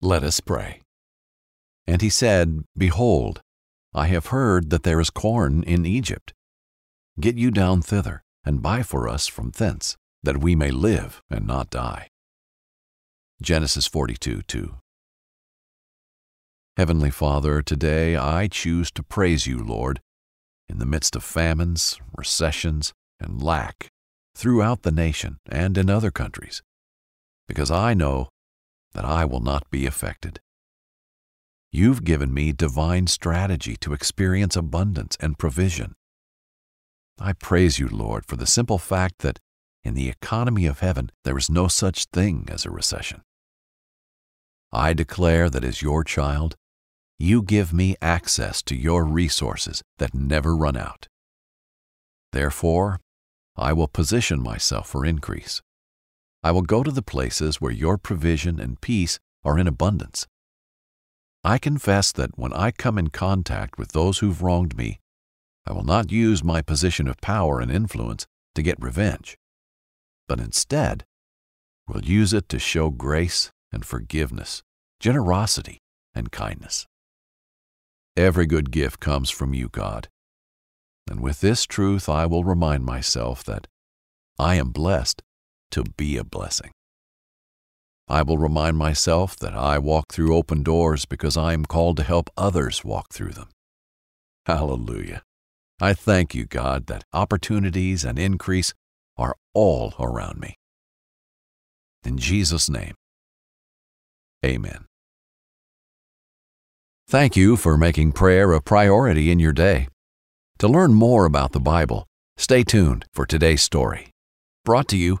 Let us pray. And he said, Behold, I have heard that there is corn in Egypt. Get you down thither, and buy for us from thence, that we may live and not die. Genesis 42 2. Heavenly Father, today I choose to praise you, Lord, in the midst of famines, recessions, and lack throughout the nation and in other countries, because I know that I will not be affected. You've given me divine strategy to experience abundance and provision. I praise you, Lord, for the simple fact that in the economy of heaven there is no such thing as a recession. I declare that as your child, you give me access to your resources that never run out. Therefore, I will position myself for increase. I will go to the places where your provision and peace are in abundance. I confess that when I come in contact with those who've wronged me, I will not use my position of power and influence to get revenge, but instead will use it to show grace and forgiveness, generosity and kindness. Every good gift comes from you, God. And with this truth, I will remind myself that I am blessed to be a blessing. I will remind myself that I walk through open doors because I am called to help others walk through them. Hallelujah. I thank you, God, that opportunities and increase are all around me. In Jesus' name, amen. Thank you for making prayer a priority in your day. To learn more about the Bible, stay tuned for today's story. Brought to you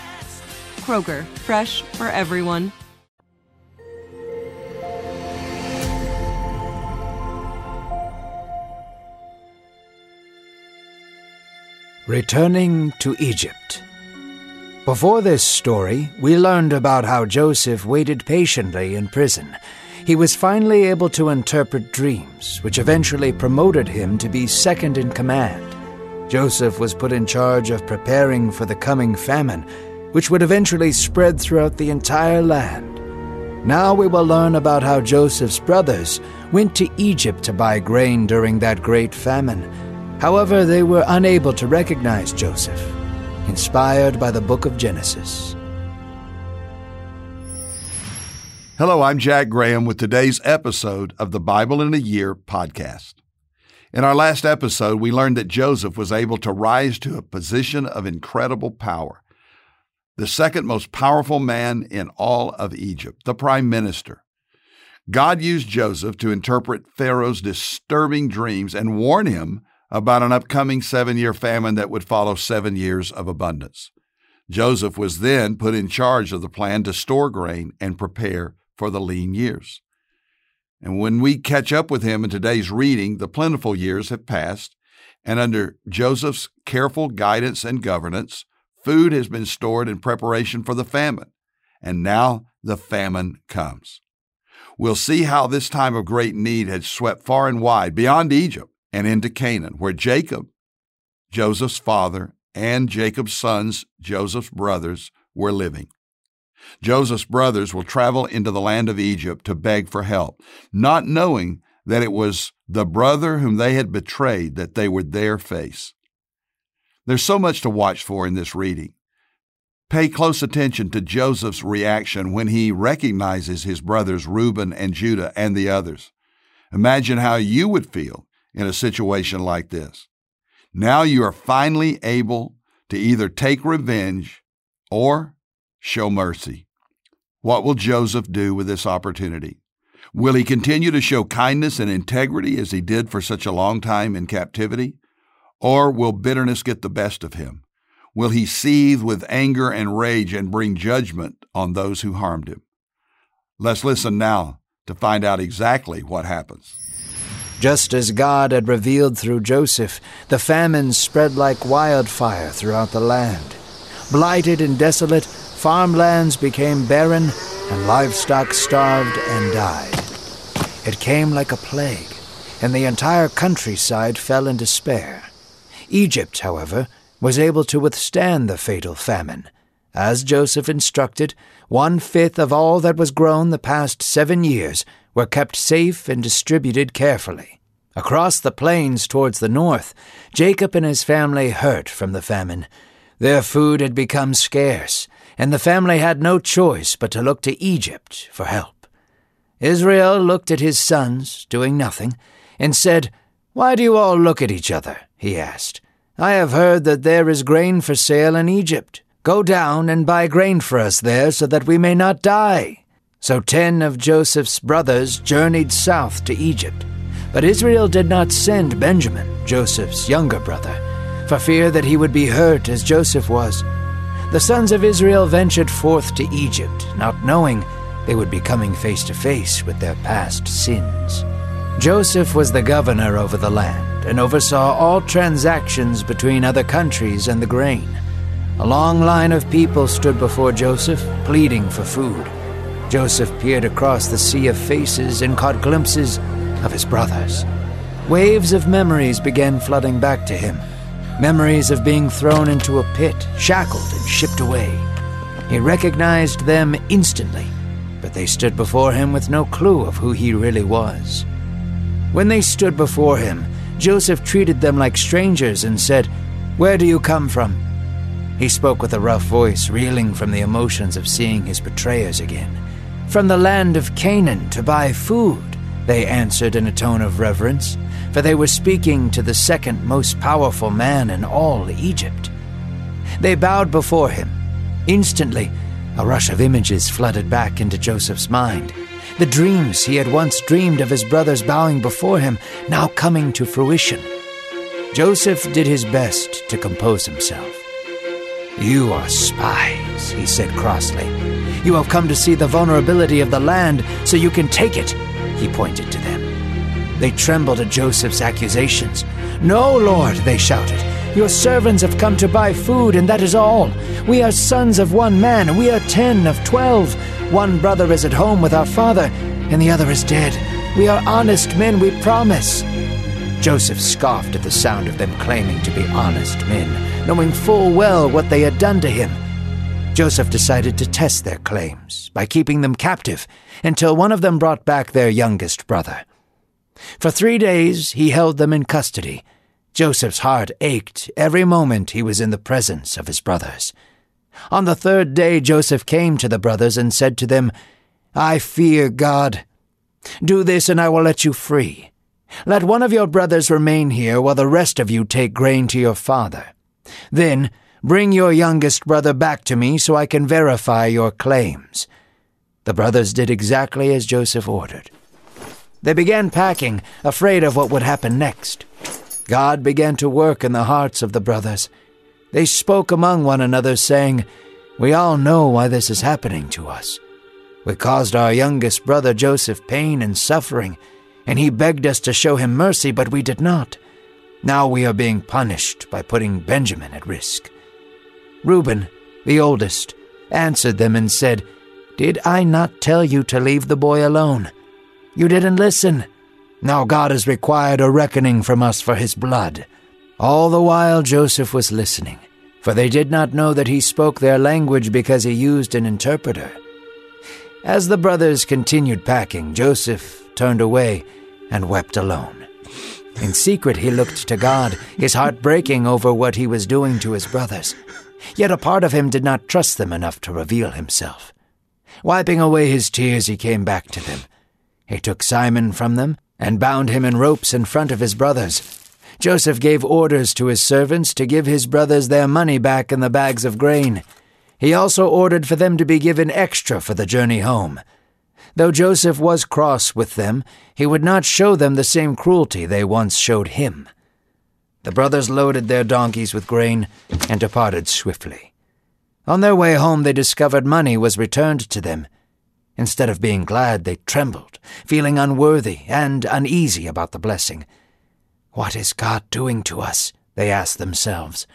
Kroger, fresh for everyone. Returning to Egypt. Before this story, we learned about how Joseph waited patiently in prison. He was finally able to interpret dreams, which eventually promoted him to be second in command. Joseph was put in charge of preparing for the coming famine, which would eventually spread throughout the entire land. Now we will learn about how Joseph's brothers went to Egypt to buy grain during that great famine. However, they were unable to recognize Joseph inspired by the book of Genesis. Hello, I'm Jack Graham with today's episode of the Bible in a Year podcast. In our last episode, we learned that Joseph was able to rise to a position of incredible power. The second most powerful man in all of Egypt, the prime minister. God used Joseph to interpret Pharaoh's disturbing dreams and warn him about an upcoming seven year famine that would follow seven years of abundance. Joseph was then put in charge of the plan to store grain and prepare for the lean years. And when we catch up with him in today's reading, the plentiful years have passed, and under Joseph's careful guidance and governance, food has been stored in preparation for the famine. And now the famine comes. We'll see how this time of great need had swept far and wide beyond Egypt and into Canaan, where Jacob, Joseph's father, and Jacob's sons, Joseph's brothers, were living. Joseph's brothers will travel into the land of Egypt to beg for help, not knowing that it was the brother whom they had betrayed that they would there face. There's so much to watch for in this reading. Pay close attention to Joseph's reaction when he recognizes his brothers Reuben and Judah and the others. Imagine how you would feel in a situation like this. Now you are finally able to either take revenge or show mercy. What will Joseph do with this opportunity? Will he continue to show kindness and integrity as he did for such a long time in captivity? Or will bitterness get the best of him? Will he seethe with anger and rage and bring judgment on those who harmed him? Let's listen now to find out exactly what happens. Just as God had revealed through Joseph, the famine spread like wildfire throughout the land. Blighted and desolate, farmlands became barren, and livestock starved and died. It came like a plague, and the entire countryside fell in despair. Egypt, however, was able to withstand the fatal famine. As Joseph instructed, one fifth of all that was grown the past seven years were kept safe and distributed carefully. Across the plains towards the north, Jacob and his family hurt from the famine. Their food had become scarce, and the family had no choice but to look to Egypt for help. Israel looked at his sons, doing nothing, and said, Why do you all look at each other? He asked. I have heard that there is grain for sale in Egypt. Go down and buy grain for us there so that we may not die. So ten of Joseph's brothers journeyed south to Egypt. But Israel did not send Benjamin, Joseph's younger brother, for fear that he would be hurt as Joseph was. The sons of Israel ventured forth to Egypt, not knowing they would be coming face to face with their past sins. Joseph was the governor over the land and oversaw all transactions between other countries and the grain. A long line of people stood before Joseph, pleading for food. Joseph peered across the sea of faces and caught glimpses of his brothers. Waves of memories began flooding back to him. Memories of being thrown into a pit, shackled, and shipped away. He recognized them instantly, but they stood before him with no clue of who he really was. When they stood before him, Joseph treated them like strangers and said, Where do you come from? He spoke with a rough voice, reeling from the emotions of seeing his betrayers again. From the land of Canaan to buy food, they answered in a tone of reverence, for they were speaking to the second most powerful man in all Egypt. They bowed before him. Instantly, a rush of images flooded back into Joseph's mind. The dreams he had once dreamed of his brothers bowing before him now coming to fruition. Joseph did his best to compose himself. You are spies, he said crossly. You have come to see the vulnerability of the land so you can take it, he pointed to them. They trembled at Joseph's accusations. No, Lord, they shouted. Your servants have come to buy food, and that is all. We are sons of one man, we are ten of twelve. One brother is at home with our father, and the other is dead. We are honest men, we promise. Joseph scoffed at the sound of them claiming to be honest men, knowing full well what they had done to him. Joseph decided to test their claims by keeping them captive until one of them brought back their youngest brother. For three days he held them in custody. Joseph's heart ached every moment he was in the presence of his brothers. On the third day Joseph came to the brothers and said to them, I fear God. Do this and I will let you free. Let one of your brothers remain here while the rest of you take grain to your father. Then bring your youngest brother back to me so I can verify your claims. The brothers did exactly as Joseph ordered. They began packing, afraid of what would happen next. God began to work in the hearts of the brothers. They spoke among one another, saying, We all know why this is happening to us. We caused our youngest brother Joseph pain and suffering and he begged us to show him mercy, but we did not. Now we are being punished by putting Benjamin at risk. Reuben, the oldest, answered them and said, Did I not tell you to leave the boy alone? You didn't listen. Now God has required a reckoning from us for his blood. All the while Joseph was listening, for they did not know that he spoke their language because he used an interpreter. As the brothers continued packing, Joseph turned away and wept alone. In secret, he looked to God, his heart breaking over what he was doing to his brothers. Yet a part of him did not trust them enough to reveal himself. Wiping away his tears, he came back to them. He took Simon from them and bound him in ropes in front of his brothers. Joseph gave orders to his servants to give his brothers their money back in the bags of grain. He also ordered for them to be given extra for the journey home. Though Joseph was cross with them, he would not show them the same cruelty they once showed him. The brothers loaded their donkeys with grain and departed swiftly. On their way home, they discovered money was returned to them. Instead of being glad, they trembled, feeling unworthy and uneasy about the blessing. What is God doing to us? They asked themselves.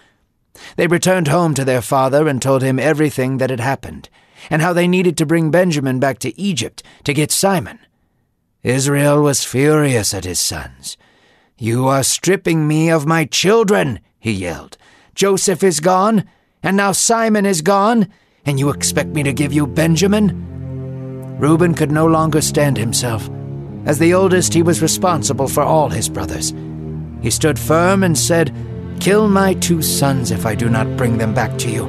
They returned home to their father and told him everything that had happened, and how they needed to bring Benjamin back to Egypt to get Simon. Israel was furious at his sons. You are stripping me of my children, he yelled. Joseph is gone, and now Simon is gone, and you expect me to give you Benjamin? Reuben could no longer stand himself. As the oldest, he was responsible for all his brothers. He stood firm and said, Kill my two sons if I do not bring them back to you.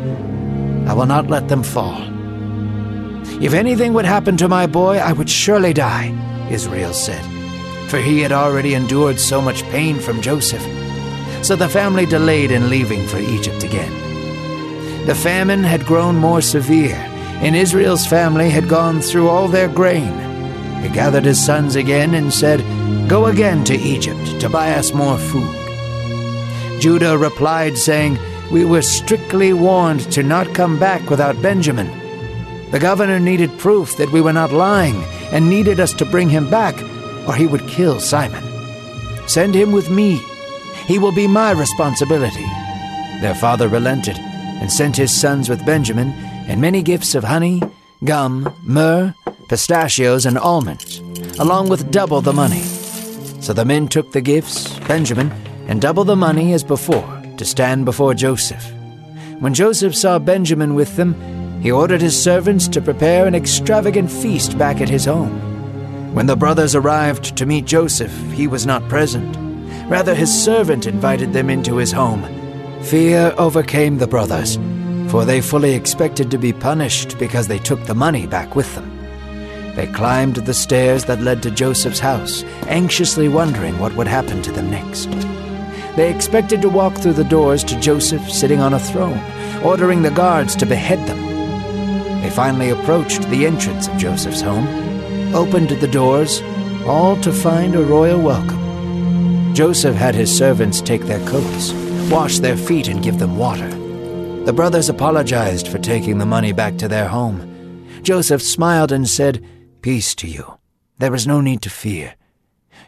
I will not let them fall. If anything would happen to my boy, I would surely die, Israel said, for he had already endured so much pain from Joseph. So the family delayed in leaving for Egypt again. The famine had grown more severe, and Israel's family had gone through all their grain. He gathered his sons again and said, Go again to Egypt to buy us more food. Judah replied, saying, We were strictly warned to not come back without Benjamin. The governor needed proof that we were not lying and needed us to bring him back, or he would kill Simon. Send him with me. He will be my responsibility. Their father relented and sent his sons with Benjamin and many gifts of honey, gum, myrrh, pistachios, and almonds, along with double the money. So the men took the gifts, Benjamin, and double the money as before, to stand before Joseph. When Joseph saw Benjamin with them, he ordered his servants to prepare an extravagant feast back at his home. When the brothers arrived to meet Joseph, he was not present. Rather, his servant invited them into his home. Fear overcame the brothers, for they fully expected to be punished because they took the money back with them. They climbed the stairs that led to Joseph's house, anxiously wondering what would happen to them next. They expected to walk through the doors to Joseph sitting on a throne, ordering the guards to behead them. They finally approached the entrance of Joseph's home, opened the doors, all to find a royal welcome. Joseph had his servants take their coats, wash their feet, and give them water. The brothers apologized for taking the money back to their home. Joseph smiled and said, Peace to you. There is no need to fear.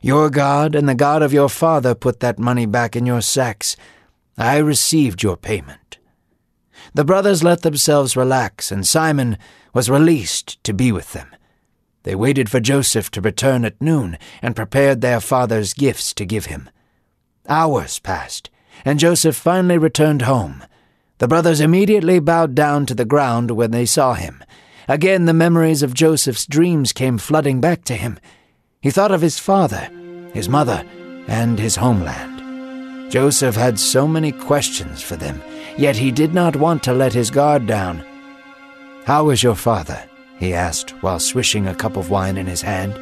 Your God and the God of your father put that money back in your sacks. I received your payment. The brothers let themselves relax, and Simon was released to be with them. They waited for Joseph to return at noon and prepared their father's gifts to give him. Hours passed, and Joseph finally returned home. The brothers immediately bowed down to the ground when they saw him. Again, the memories of Joseph's dreams came flooding back to him. He thought of his father, his mother, and his homeland. Joseph had so many questions for them, yet he did not want to let his guard down. How is your father? he asked while swishing a cup of wine in his hand.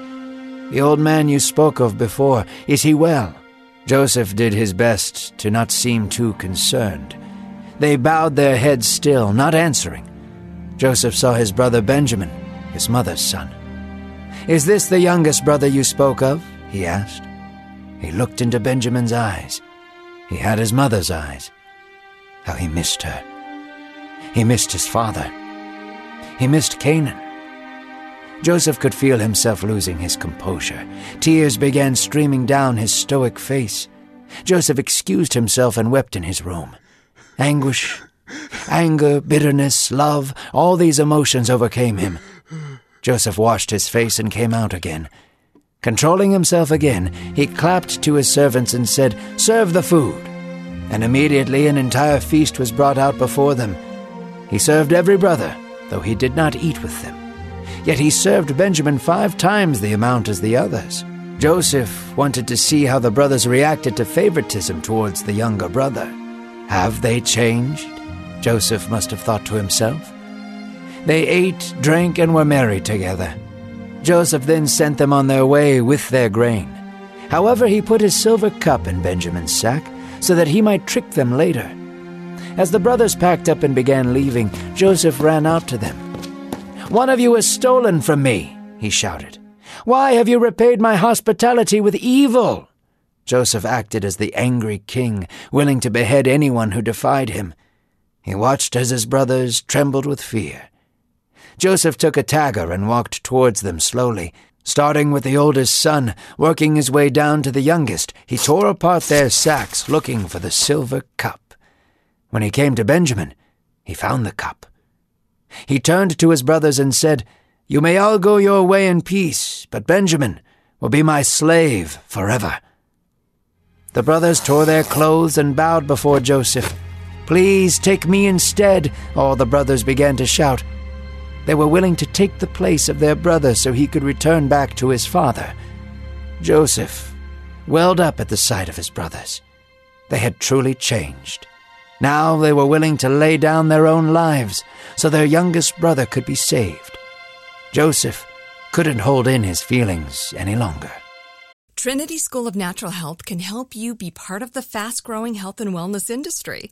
The old man you spoke of before, is he well? Joseph did his best to not seem too concerned. They bowed their heads still, not answering. Joseph saw his brother Benjamin, his mother's son. Is this the youngest brother you spoke of? he asked. He looked into Benjamin's eyes. He had his mother's eyes. How he missed her. He missed his father. He missed Canaan. Joseph could feel himself losing his composure. Tears began streaming down his stoic face. Joseph excused himself and wept in his room. Anguish, Anger, bitterness, love, all these emotions overcame him. Joseph washed his face and came out again. Controlling himself again, he clapped to his servants and said, Serve the food. And immediately an entire feast was brought out before them. He served every brother, though he did not eat with them. Yet he served Benjamin five times the amount as the others. Joseph wanted to see how the brothers reacted to favoritism towards the younger brother. Have they changed? Joseph must have thought to himself. They ate, drank, and were merry together. Joseph then sent them on their way with their grain. However, he put his silver cup in Benjamin's sack so that he might trick them later. As the brothers packed up and began leaving, Joseph ran out to them. One of you has stolen from me, he shouted. Why have you repaid my hospitality with evil? Joseph acted as the angry king, willing to behead anyone who defied him. He watched as his brothers trembled with fear. Joseph took a dagger and walked towards them slowly. Starting with the oldest son, working his way down to the youngest, he tore apart their sacks looking for the silver cup. When he came to Benjamin, he found the cup. He turned to his brothers and said, You may all go your way in peace, but Benjamin will be my slave forever. The brothers tore their clothes and bowed before Joseph. Please take me instead, all the brothers began to shout. They were willing to take the place of their brother so he could return back to his father. Joseph welled up at the sight of his brothers. They had truly changed. Now they were willing to lay down their own lives so their youngest brother could be saved. Joseph couldn't hold in his feelings any longer. Trinity School of Natural Health can help you be part of the fast growing health and wellness industry.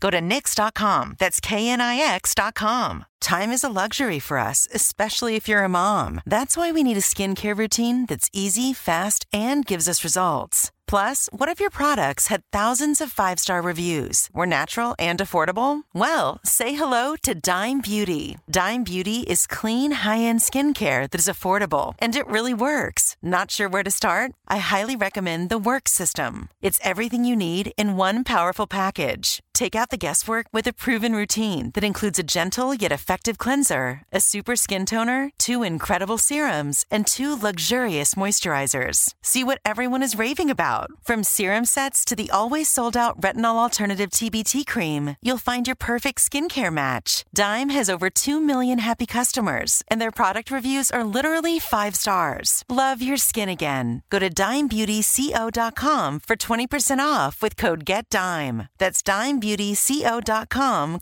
Go to Knix.com. That's KNIX.com. Time is a luxury for us, especially if you're a mom. That's why we need a skincare routine that's easy, fast, and gives us results. Plus, what if your products had thousands of five star reviews, were natural and affordable? Well, say hello to Dime Beauty. Dime Beauty is clean, high end skincare that is affordable and it really works. Not sure where to start? I highly recommend the Work System. It's everything you need in one powerful package. Take out the guesswork with a proven routine that includes a gentle yet effective cleanser, a super skin toner, two incredible serums, and two luxurious moisturizers. See what everyone is raving about. From serum sets to the always sold out retinol alternative TBT cream, you'll find your perfect skincare match. Dime has over 2 million happy customers, and their product reviews are literally five stars. Love your skin again. Go to dimebeautyco.com for 20% off with code GETDIME. That's dimebeautyco.com,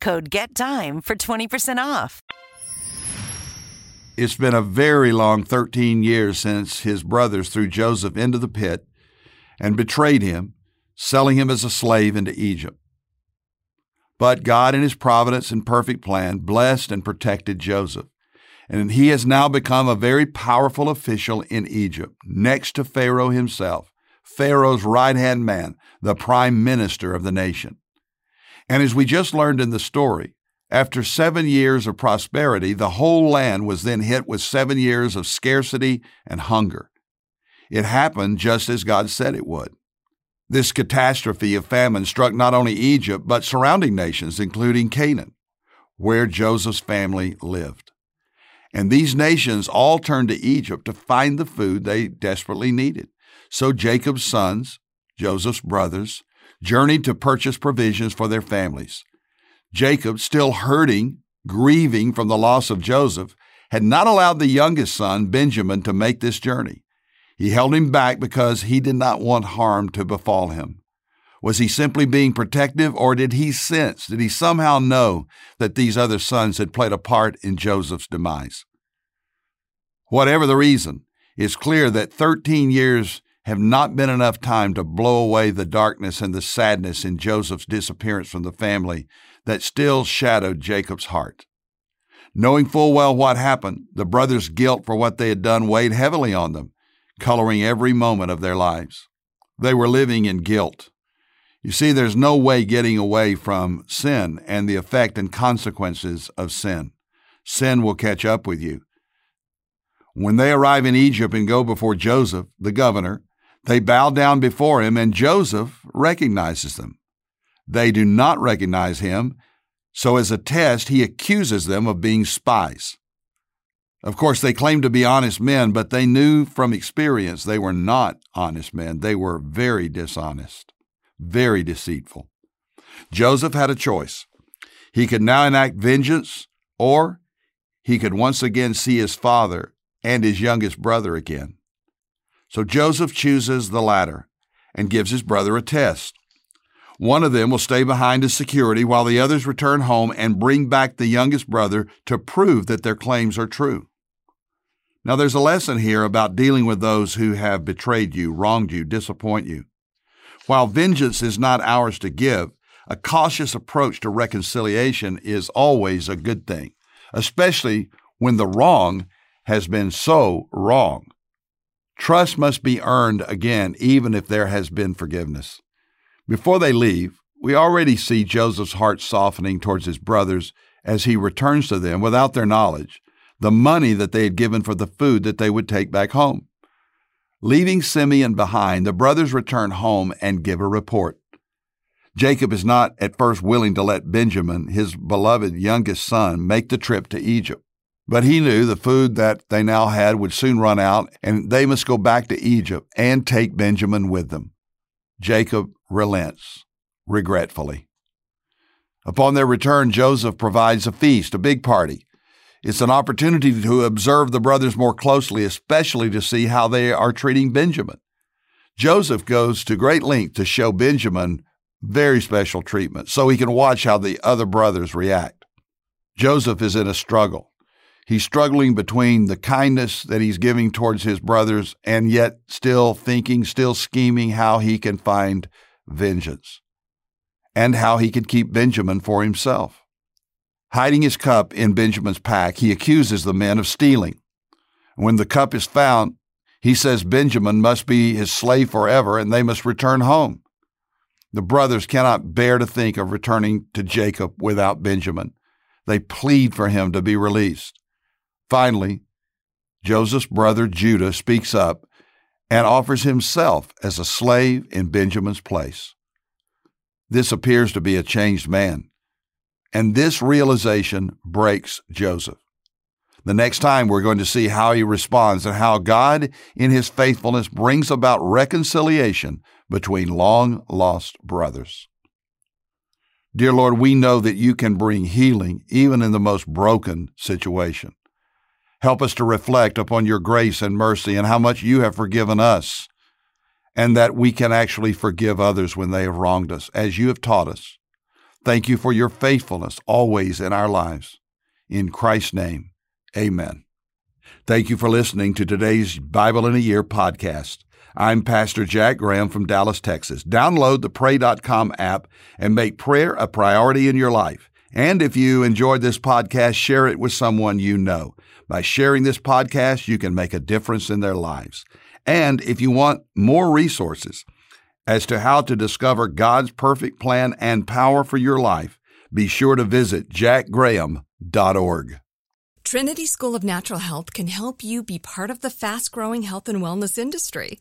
code GETDIME for 20% off. It's been a very long 13 years since his brothers threw Joseph into the pit and betrayed him, selling him as a slave into Egypt. But God, in his providence and perfect plan, blessed and protected Joseph. And he has now become a very powerful official in Egypt, next to Pharaoh himself, Pharaoh's right hand man, the prime minister of the nation. And as we just learned in the story, after seven years of prosperity, the whole land was then hit with seven years of scarcity and hunger. It happened just as God said it would. This catastrophe of famine struck not only Egypt, but surrounding nations, including Canaan, where Joseph's family lived. And these nations all turned to Egypt to find the food they desperately needed. So Jacob's sons, Joseph's brothers, journeyed to purchase provisions for their families. Jacob, still hurting, grieving from the loss of Joseph, had not allowed the youngest son, Benjamin, to make this journey. He held him back because he did not want harm to befall him. Was he simply being protective, or did he sense, did he somehow know that these other sons had played a part in Joseph's demise? Whatever the reason, it's clear that 13 years have not been enough time to blow away the darkness and the sadness in Joseph's disappearance from the family that still shadowed Jacob's heart. Knowing full well what happened, the brothers' guilt for what they had done weighed heavily on them, coloring every moment of their lives. They were living in guilt. You see, there's no way getting away from sin and the effect and consequences of sin. Sin will catch up with you. When they arrive in Egypt and go before Joseph, the governor, they bow down before him, and Joseph recognizes them. They do not recognize him, so as a test, he accuses them of being spies. Of course, they claim to be honest men, but they knew from experience they were not honest men. They were very dishonest, very deceitful. Joseph had a choice. He could now enact vengeance, or he could once again see his father and his youngest brother again. So Joseph chooses the latter and gives his brother a test. One of them will stay behind as security while the others return home and bring back the youngest brother to prove that their claims are true. Now, there's a lesson here about dealing with those who have betrayed you, wronged you, disappoint you. While vengeance is not ours to give, a cautious approach to reconciliation is always a good thing, especially when the wrong has been so wrong. Trust must be earned again, even if there has been forgiveness. Before they leave, we already see Joseph's heart softening towards his brothers as he returns to them without their knowledge the money that they had given for the food that they would take back home. Leaving Simeon behind, the brothers return home and give a report. Jacob is not at first willing to let Benjamin, his beloved youngest son, make the trip to Egypt. But he knew the food that they now had would soon run out, and they must go back to Egypt and take Benjamin with them. Jacob relents, regretfully. Upon their return, Joseph provides a feast, a big party. It's an opportunity to observe the brothers more closely, especially to see how they are treating Benjamin. Joseph goes to great length to show Benjamin very special treatment so he can watch how the other brothers react. Joseph is in a struggle. He's struggling between the kindness that he's giving towards his brothers and yet still thinking, still scheming how he can find vengeance and how he can keep Benjamin for himself. Hiding his cup in Benjamin's pack, he accuses the men of stealing. When the cup is found, he says Benjamin must be his slave forever and they must return home. The brothers cannot bear to think of returning to Jacob without Benjamin. They plead for him to be released. Finally, Joseph's brother Judah speaks up and offers himself as a slave in Benjamin's place. This appears to be a changed man, and this realization breaks Joseph. The next time we're going to see how he responds and how God, in his faithfulness, brings about reconciliation between long lost brothers. Dear Lord, we know that you can bring healing even in the most broken situation. Help us to reflect upon your grace and mercy and how much you have forgiven us, and that we can actually forgive others when they have wronged us, as you have taught us. Thank you for your faithfulness always in our lives. In Christ's name, amen. Thank you for listening to today's Bible in a Year podcast. I'm Pastor Jack Graham from Dallas, Texas. Download the Pray.com app and make prayer a priority in your life. And if you enjoyed this podcast, share it with someone you know. By sharing this podcast, you can make a difference in their lives. And if you want more resources as to how to discover God's perfect plan and power for your life, be sure to visit jackgraham.org. Trinity School of Natural Health can help you be part of the fast growing health and wellness industry.